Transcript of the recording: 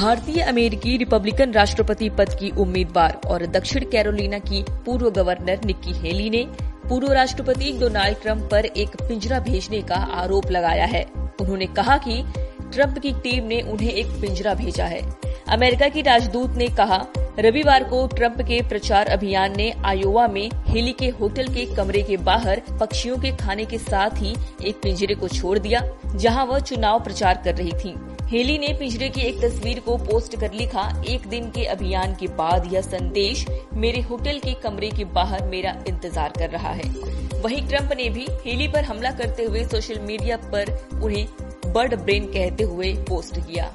भारतीय अमेरिकी रिपब्लिकन राष्ट्रपति पद की उम्मीदवार और दक्षिण कैरोलिना की पूर्व गवर्नर निक्की हेली ने पूर्व राष्ट्रपति डोनाल्ड ट्रंप पर एक पिंजरा भेजने का आरोप लगाया है। उन्होंने कहा कि ट्रंप की टीम ने उन्हें एक पिंजरा भेजा है। अमेरिका की राजदूत ने कहा, रविवार को ट्रंप के प्रचार अभियान ने आयोवा में हेली के होटल के कमरे के बाहर पक्षियों के खाने के साथ ही एक पिंजरे को छोड़ दिया, जहाँ वह चुनाव प्रचार कर रही थी। हेली ने पिंजरे की एक तस्वीर को पोस्ट कर लिखा, एक दिन के अभियान के बाद यह संदेश मेरे होटल के कमरे के बाहर मेरा इंतज़ार कर रहा है। वहीं ट्रंप ने भी हेली पर हमला करते हुए सोशल मीडिया पर उन्हें बर्ड ब्रेन कहते हुए पोस्ट किया।